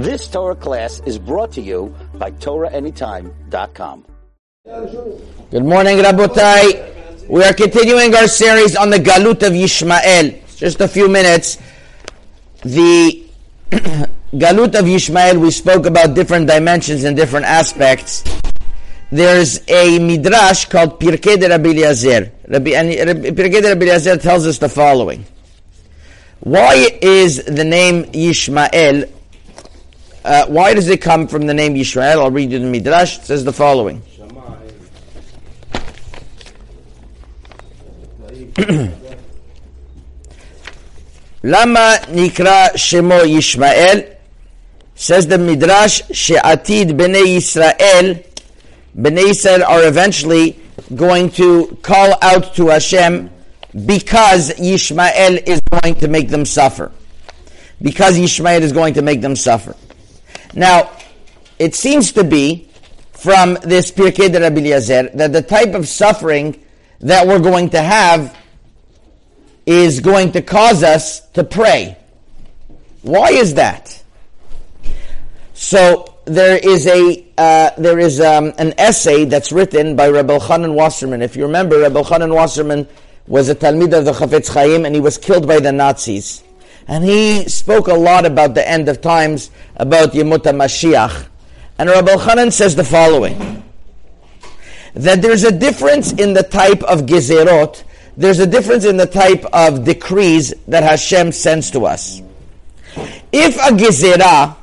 This Torah class is brought to you by TorahAnytime.com. Good morning, Rabotai. We are continuing our series on the Galut of Yishmael. Just a few minutes. The Galut of Yishmael, we spoke about different dimensions and different aspects. There's a midrash called Pirkei de Rabbi Eliezer. Rabbi, Pirkei de Rabbi Eliezer tells us the following. Why is the name Yishmael, uh, why does it come from the name Yisrael? I'll read you the Midrash. It says the following. Lama nikra shemo Yishmael? Says the Midrash, she'atid b'nei Yisrael. B'nei Yisrael are eventually going to call out to Hashem because Yishmael is going to make them suffer. Because Yishmael is going to make them suffer. Now, it seems to be from this Pirkei de Rabbi Eliezer that the type of suffering that we're going to have is going to cause us to pray. Why is that? So there is a uh, there is um, an essay that's written by Reb Elchanan Wasserman. If you remember, Reb Elchanan Wasserman was a Talmid of the Chafetz Chaim, and he was killed by the Nazis. And he spoke a lot about the end of times, about Yemot Mashiach. And Rabbi Chanan says the following: that there's a difference in the type of gezerot. There's a difference in the type of decrees that Hashem sends to us. If a gezerah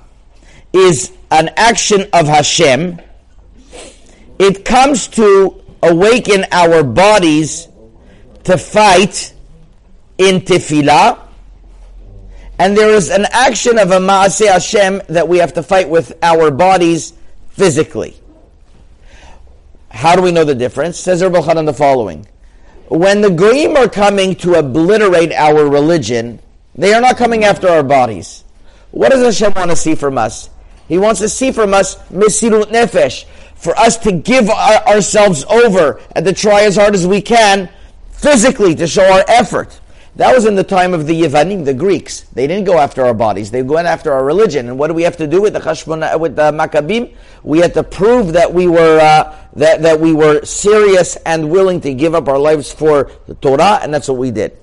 is an action of Hashem. It comes to awaken our bodies to fight in tefillah. And there is an action of a Maaseh Hashem that we have to fight with our bodies physically. How do we know the difference? Says Rabbi Chanan the following. When the Goyim are coming to obliterate our religion, they are not coming after our bodies. What does Hashem want to see from us? He wants to see from us mesirut nefesh, for us to give our, ourselves over and to try as hard as we can physically to show our effort. That was in the time of the Yevanim, the Greeks. They didn't go after our bodies; they went after our religion. And what do we have to do with the Chashmon, with the Maccabim? We had to prove that we were uh, that that we were serious and willing to give up our lives for the Torah, and that's what we did.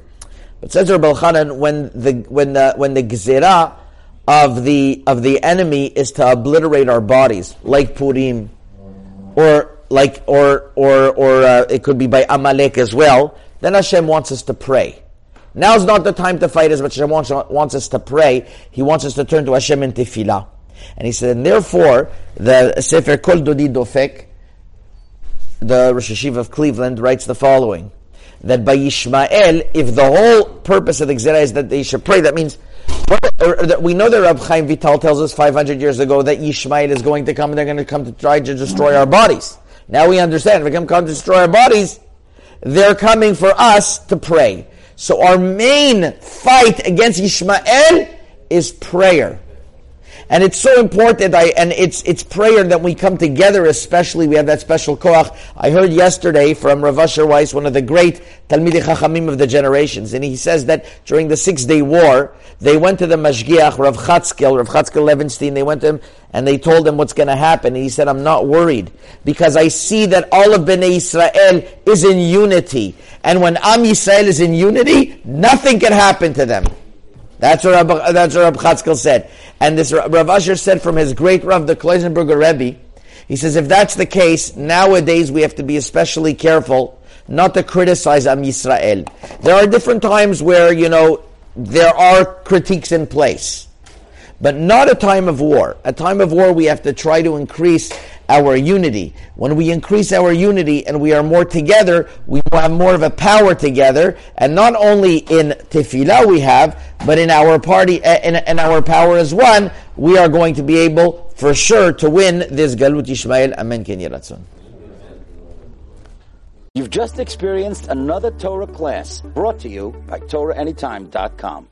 But says Rabbi when the when the when the Gezerah of the of the enemy is to obliterate our bodies, like Purim, or like or or or uh, it could be by Amalek as well. Then Hashem wants us to pray. Now's not the time to fight as much as Hashem wants, wants us to pray. He wants us to turn to Hashem in tefillah. And he said, and therefore, the Sefer Kol Dodi Dofek, the Rosh Yeshiva of Cleveland, writes the following that by Yishmael, if the whole purpose of the Gzera is that they should pray, that means we know that Rab Chaim Vital tells us 500 years ago that Yishmael is going to come and they're going to come to try to destroy our bodies. Now we understand. If they come, come to destroy our bodies, they're coming for us to pray. So our main fight against Yishmael is prayer. And it's so important, I, and it's, it's prayer that we come together, especially, we have that special koach. I heard yesterday from Rav Asher Weiss, one of the great Talmidei Chachamim of the generations, and he says that during the Six Day War, they went to the Mashgiach, Rav Chatzkel, Rav Chatzkel Levenstein, they went to him, and they told him what's going to happen. And he said, I'm not worried, because I see that all of Bnei Israel is in unity. And when Am Yisrael is in unity, nothing can happen to them. That's what Rabbi, that's what Rabbi Chatzkel said. And this Rav Asher said from his great Rav, the Klausenburger Rebbe, he says, if that's the case, nowadays we have to be especially careful not to criticize Am Yisrael. There are different times where, you know, there are critiques in place. But not a time of war. A time of war, we have to try to increase our unity. When we increase our unity and we are more together, we have more of a power together. And not only in tefillah we have, but in our party, eh, in, in our power as one, we are going to be able, for sure, to win this Galut Yishmael. Amen. Ken You've just experienced another Torah class brought to you by TorahAnytime.com.